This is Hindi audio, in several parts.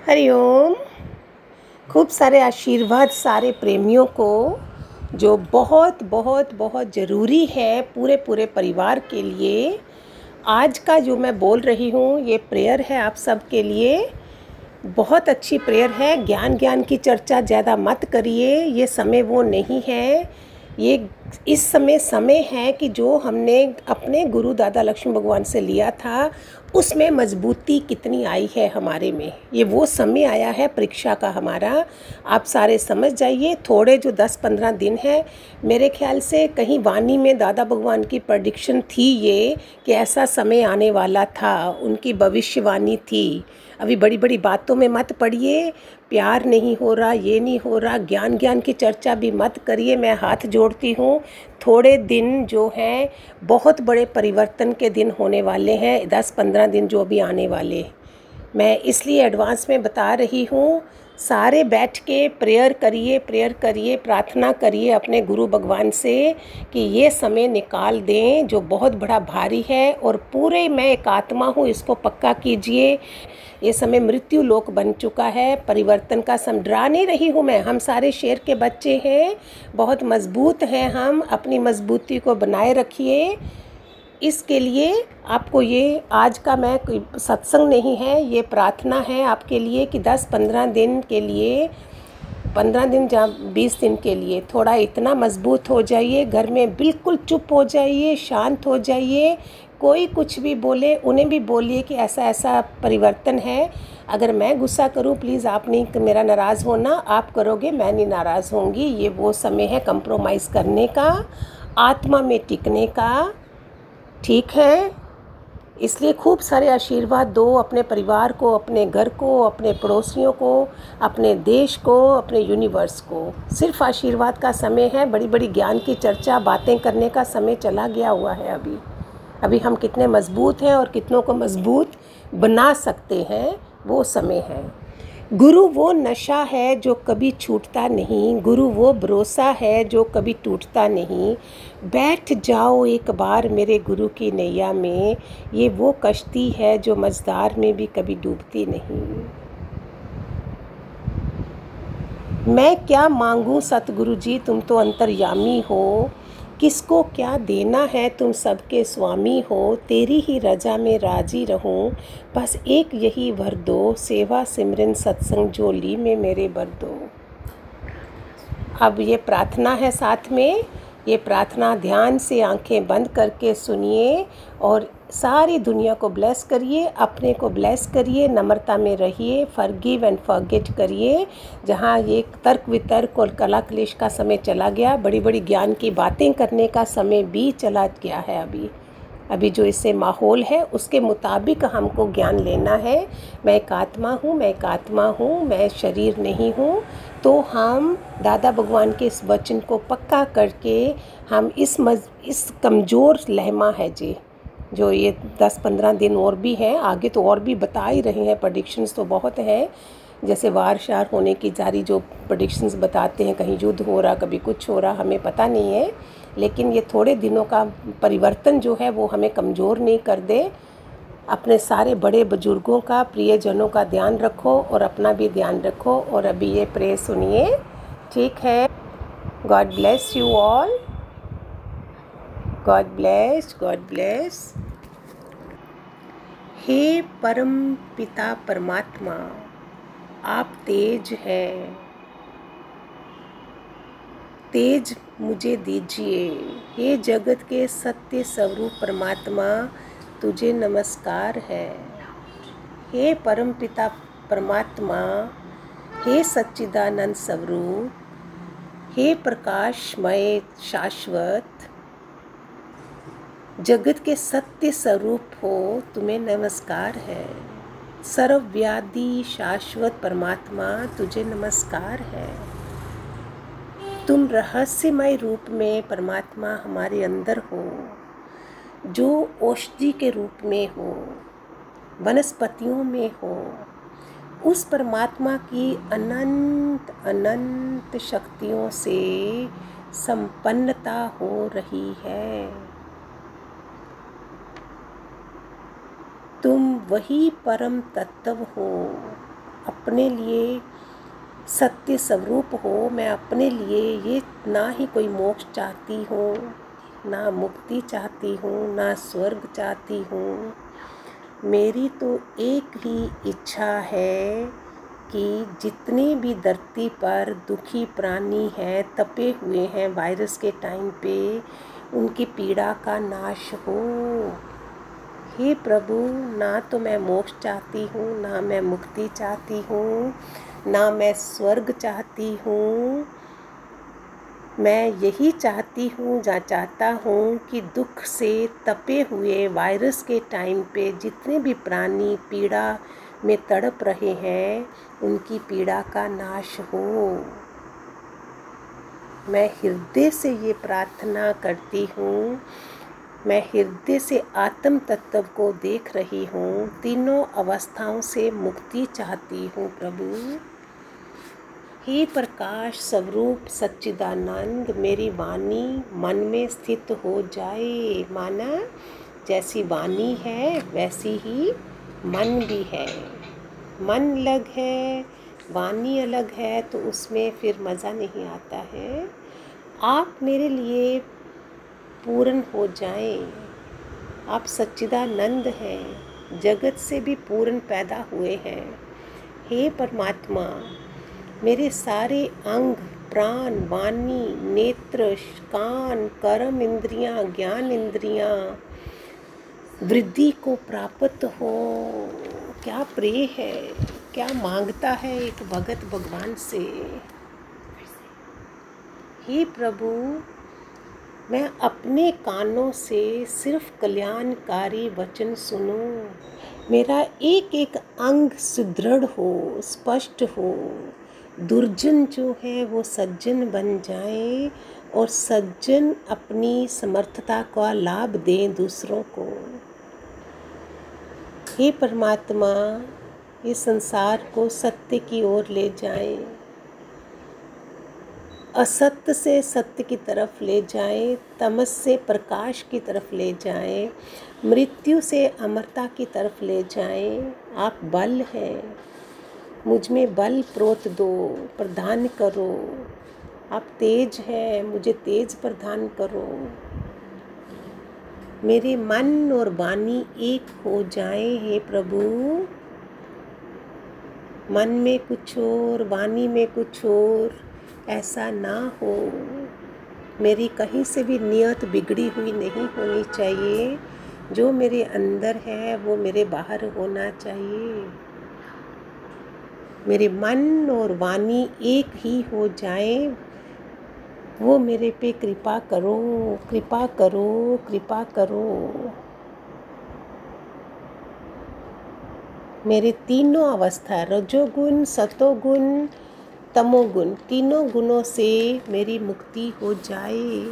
हरिओम खूब सारे आशीर्वाद, सारे प्रेमियों को, जो बहुत बहुत बहुत ज़रूरी है पूरे पूरे परिवार के लिए। आज का जो मैं बोल रही हूँ, ये प्रेयर है आप सब के लिए। बहुत अच्छी प्रेयर है ज्ञान ज्ञान की चर्चा ज़्यादा मत करिए, ये समय वो नहीं है। ये इस समय समय है कि जो हमने अपने गुरु दादा लक्ष्मी भगवान से लिया था, उसमें मजबूती कितनी आई है हमारे में? ये वो समय आया है परीक्षा का हमारा। आप सारे समझ जाइए, थोड़े जो दस पंद्रह दिन है, मेरे ख्याल से कहीं वाणी में दादा भगवान की प्रडिक्शन थी ये कि ऐसा समय आने वाला था, उनकी भविष्यवाणी थी। अभी बड़ी बड़ी बातों में मत पड़िए। प्यार नहीं हो रहा, ये नहीं हो रहा। ज्ञान ज्ञान की चर्चा भी मत करिए। मैं हाथ जोड़ती हूँ। थोड़े दिन जो हैं, बहुत बड़े परिवर्तन के दिन होने वाले हैं। दस पंद्रह दिन जो भी आने वाले मैं इसलिए एडवांस में बता रही हूँ सारे बैठ के प्रेयर करिए प्रेयर करिए, प्रार्थना करिए अपने गुरु भगवान से कि ये समय निकाल दें जो बहुत बड़ा भारी है और पूरे मैं एक आत्मा हूँ, इसको पक्का कीजिए। ये समय मृत्यु लोक बन चुका है, परिवर्तन का सम डरा नहीं रही हूँ मैं। हम सारे शेर के बच्चे हैं, बहुत मज़बूत हैं हम, अपनी मजबूती को बनाए रखिए। इसके लिए आपको ये, आज का मैं कोई सत्संग नहीं है, ये प्रार्थना है आपके लिए कि 10-15 दिन के लिए, पंद्रह दिन जहाँ बीस दिन के लिए थोड़ा इतना मज़बूत हो जाइए, घर में बिल्कुल चुप हो जाइए, शांत हो जाइए, कोई कुछ भी बोले, उन्हें भी बोलिए कि ऐसा ऐसा परिवर्तन है। अगर मैं गुस्सा करूँ, प्लीज़ आप नहीं, मेरा नाराज़ होना, आप करोगे, मैं नहीं नाराज़ होंगी। ये वो समय है कंप्रोमाइज़ करने का, आत्मा में टिकने का ठीक है। इसलिए खूब सारे आशीर्वाद दो अपने परिवार को, अपने घर को, अपने पड़ोसियों को, अपने देश को, अपने यूनिवर्स को। सिर्फ़ आशीर्वाद का समय है बड़ी बड़ी ज्ञान की चर्चा, बातें करने का समय चला गया हुआ है अभी। अभी हम कितने मज़बूत हैं और कितनों को मज़बूत बना सकते हैं, वो समय है। गुरु वो नशा है जो कभी छूटता नहीं, गुरु वो भरोसा है जो कभी टूटता नहीं। बैठ जाओ एक बार मेरे गुरु की नैया में, ये वो कश्ती है जो मझदार में भी कभी डूबती नहीं। मैं क्या मांगूं सतगुरु जी तुम तो अंतर्यामी हो। किसको क्या देना है? तुम सबके स्वामी हो, तेरी ही रजा में राज़ी रहूँ। बस एक यही वर दो, सेवा सिमरन सत्संग जोली में मेरे भर दो। अब ये प्रार्थना है साथ में। ये प्रार्थना ध्यान से आँखें बंद करके सुनिए और सारी दुनिया को ब्लेस करिए, अपने को ब्लेस करिए, नम्रता में रहिए फर्गीव एंड फॉरगेट करिए। जहाँ ये तर्क वितर्क और कला क्लेश का समय चला गया बड़ी बड़ी ज्ञान की बातें करने का समय भी चला गया है अभी। अभी जो इससे माहौल है, उसके मुताबिक हमको ज्ञान लेना है। मैं एक आत्मा हूँ, मैं एक आत्मा हूँ, मैं शरीर नहीं हूँ। तो हम दादा भगवान के इस वचन को पक्का करके हम इस मज, इस कमज़ोर लहमा है जी, जो ये दस पंद्रह दिन और भी हैं, आगे तो और भी बता ही रहे हैं प्रडिक्शंस तो बहुत हैं। जैसे वार शार होने की जारी जो प्रडिक्शंस बताते हैं, कहीं युद्ध हो रहा, कभी कुछ हो रहा, हमें पता नहीं है। लेकिन ये थोड़े दिनों का परिवर्तन जो है वो हमें कमज़ोर नहीं कर दे। अपने सारे बड़े बुज़ुर्गों का, प्रियजनों का ध्यान रखो और अपना भी ध्यान रखो और अभी ये प्रे सुनिए। ठीक है। God bless you all God bless God bless हे परम पिता परमात्मा, आप तेज हैं। तेज मुझे दीजिए। हे जगत के सत्य स्वरूप परमात्मा, तुझे नमस्कार है। हे परम पिता परमात्मा, हे सच्चिदानंद स्वरूप, हे प्रकाशमय शाश्वत, जगत के सत्य स्वरूप हो, तुम्हें नमस्कार है। सर्वव्याधि शाश्वत परमात्मा, तुझे नमस्कार है। तुम रहस्यमय रूप में परमात्मा हमारे अंदर हो, जो औषधि के रूप में हो, वनस्पतियों में हो, उस परमात्मा की अनंत अनंत शक्तियों से संपन्नता हो रही है। तुम वही परम तत्व हो, अपने लिए सत्य स्वरूप हो, मैं अपने लिए ये ना ही कोई मोक्ष चाहती हूँ, ना मुक्ति चाहती हूँ, ना स्वर्ग चाहती हूँ। मेरी तो एक ही इच्छा है कि जितने भी धरती पर दुखी प्राणी हैं, तपे हुए हैं वायरस के टाइम पे, उनकी पीड़ा का नाश हो। हे प्रभु, ना तो मैं मोक्ष चाहती हूँ, ना मैं मुक्ति चाहती हूँ। ना मैं स्वर्ग चाहती हूँ। मैं यही चाहती हूँ या चाहता हूँ कि दुख से तपे हुए वायरस के टाइम पे जितने भी प्राणी पीड़ा में तड़प रहे हैं, उनकी पीड़ा का नाश हो। मैं हृदय से ये प्रार्थना करती हूँ। मैं हृदय से आत्म तत्व को देख रही हूँ। तीनों अवस्थाओं से मुक्ति चाहती हूँ प्रभु। हे प्रकाश, स्वरूप सच्चिदानंद, मेरी वाणी मन में स्थित हो जाए। माना, जैसी वाणी है, वैसी ही मन भी है। मन अलग है, वाणी अलग है तो उसमें फिर मज़ा नहीं आता है। आप मेरे लिए पूर्ण हो जाएँ। आप सच्चिदानंद हैं, जगत से भी पूर्ण पैदा हुए हैं। हे परमात्मा मेरे सारे अंग, प्राण, वाणी, नेत्र, कान, कर्म इंद्रियाँ, ज्ञान इंद्रियाँ वृद्धि को प्राप्त हो। क्या प्रे है? क्या माँगता है एक भगत भगवान से? हे प्रभु, मैं अपने कानों से सिर्फ़ कल्याणकारी वचन सुनूं। मेरा एक एक अंग सुदृढ़ हो, स्पष्ट हो। दुर्जन जो है वो सज्जन बन जाए और सज्जन अपनी समर्थता का लाभ दें दूसरों को। हे परमात्मा, इस संसार को सत्य की ओर ले जाए। असत्य से सत्य की तरफ़ ले जाए, तमस से प्रकाश की तरफ़ ले जाए, मृत्यु से अमरता की तरफ़ ले जाए। आप बल हैं। मुझमें बल प्रोत दो प्रदान करो। आप तेज है, मुझे तेज प्रदान करो। मेरे मन और वाणी एक हो जाए, हे प्रभु। मन में कुछ और, वाणी में कुछ और, ऐसा ना हो। मेरी कहीं से भी नियत बिगड़ी हुई नहीं होनी चाहिए। जो मेरे अंदर है, वो मेरे बाहर होना चाहिए। मेरे मन और वाणी एक ही हो जाए, वो मेरे पे कृपा करो कृपा करो कृपा करो। मेरे तीनों अवस्था, रजोगुण, सतोगुण, तमोगुण, तीनों गुणों से मेरी मुक्ति हो जाए।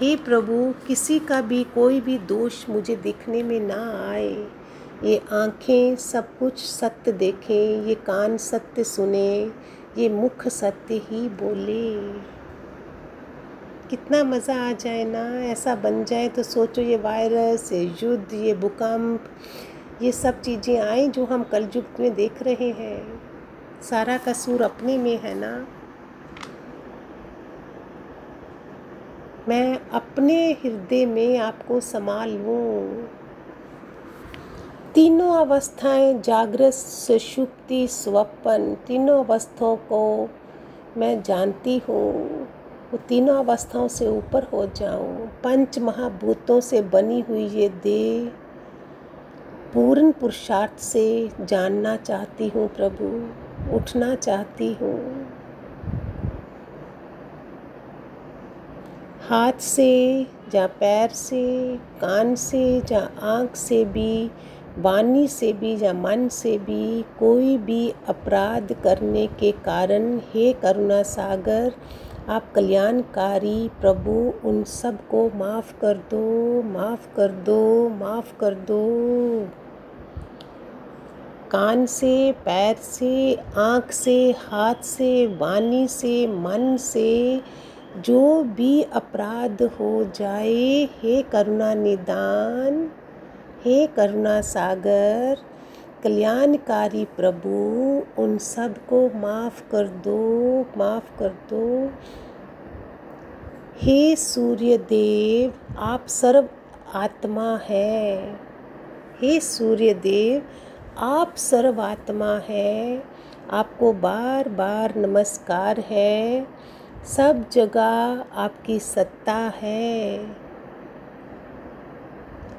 हे प्रभु, किसी का भी कोई भी दोष मुझे दिखने में ना आए। ये आँखें सब कुछ सत्य देखें, ये कान सत्य सुने, ये मुख सत्य ही बोले। कितना मज़ा आ जाए ना, ऐसा बन जाए तो सोचो ये वायरस, ये युद्ध, ये भूकंप, ये सब चीज़ें आए जो हम कल युग में देख रहे हैं। सारा कसूर अपने में है ना। मैं अपने हृदय में आपको संभाल। लूँ तीनों अवस्थाएँ जागृत, सुषुप्ति, स्वप्न, तीनों अवस्थाओं को मैं जानती हूँ। वो तीनों अवस्थाओं से ऊपर हो जाऊँ। पंच महाभूतों से बनी हुई ये देह पूर्ण पुरुषार्थ से जानना चाहती हूँ प्रभु, उठना चाहती हूँ। हाथ से या पैर से, कान से या आँख से भी वाणी से भी या मन से भी कोई भी अपराध करने के कारण, हे करुणा सागर, आप कल्याणकारी प्रभु, उन सबको माफ़ कर दो, माफ़ कर दो, माफ़ कर दो। कान से, पैर से, आँख से, हाथ से, वाणी से, मन से जो भी अपराध हो जाए, हे करुणा निदान। हे करुणा सागर, कल्याणकारी प्रभु, उन सबको माफ़ कर दो, माफ़ कर दो। हे सूर्य देव आप सर्व आत्मा है। हे सूर्य देव आप सर्व आत्मा है। आपको बार बार नमस्कार है। सब जगह आपकी सत्ता है।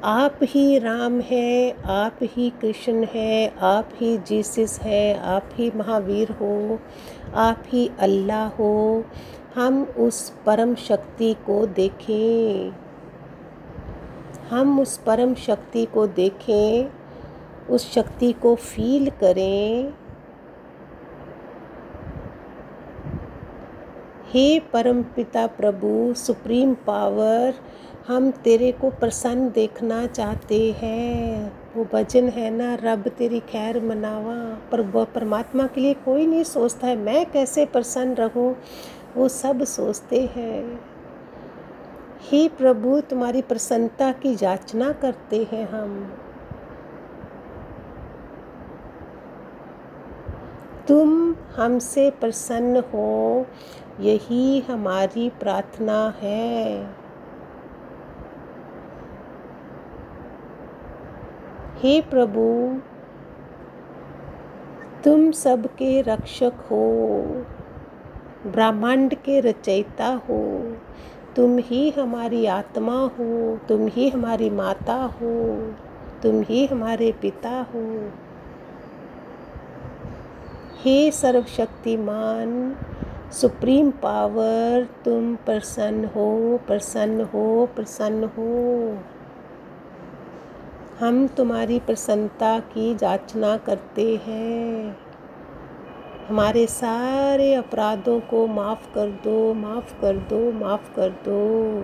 आप ही राम है, आप ही कृष्ण है, आप ही जीसस है, आप ही महावीर हो, आप ही अल्लाह हो, हम उस परम शक्ति को देखें। हम उस परम शक्ति को देखें, उस शक्ति को फील करें। हे परम पिता प्रभु, सुप्रीम पावर, हम तेरे को प्रसन्न देखना चाहते हैं। वो भजन है ना, रब तेरी खैर मनावा। पर परमात्मा के लिए कोई नहीं सोचता है, मैं कैसे प्रसन्न रहूँ? वो सब सोचते हैं। ही प्रभु, तुम्हारी प्रसन्नता की याचना करते हैं हम। तुम हमसे प्रसन्न हो यही हमारी प्रार्थना है। हे प्रभु, तुम सबके रक्षक हो, ब्रह्मांड के रचयिता हो। तुम ही हमारी आत्मा हो, तुम ही हमारी माता हो, तुम ही हमारे पिता हो। हे सर्वशक्तिमान सुप्रीम पावर तुम प्रसन्न हो प्रसन्न हो प्रसन्न हो। हम तुम्हारी प्रसन्नता की जाचना करते हैं। हमारे सारे अपराधों को माफ़ कर दो, माफ़ कर दो, माफ़ कर दो।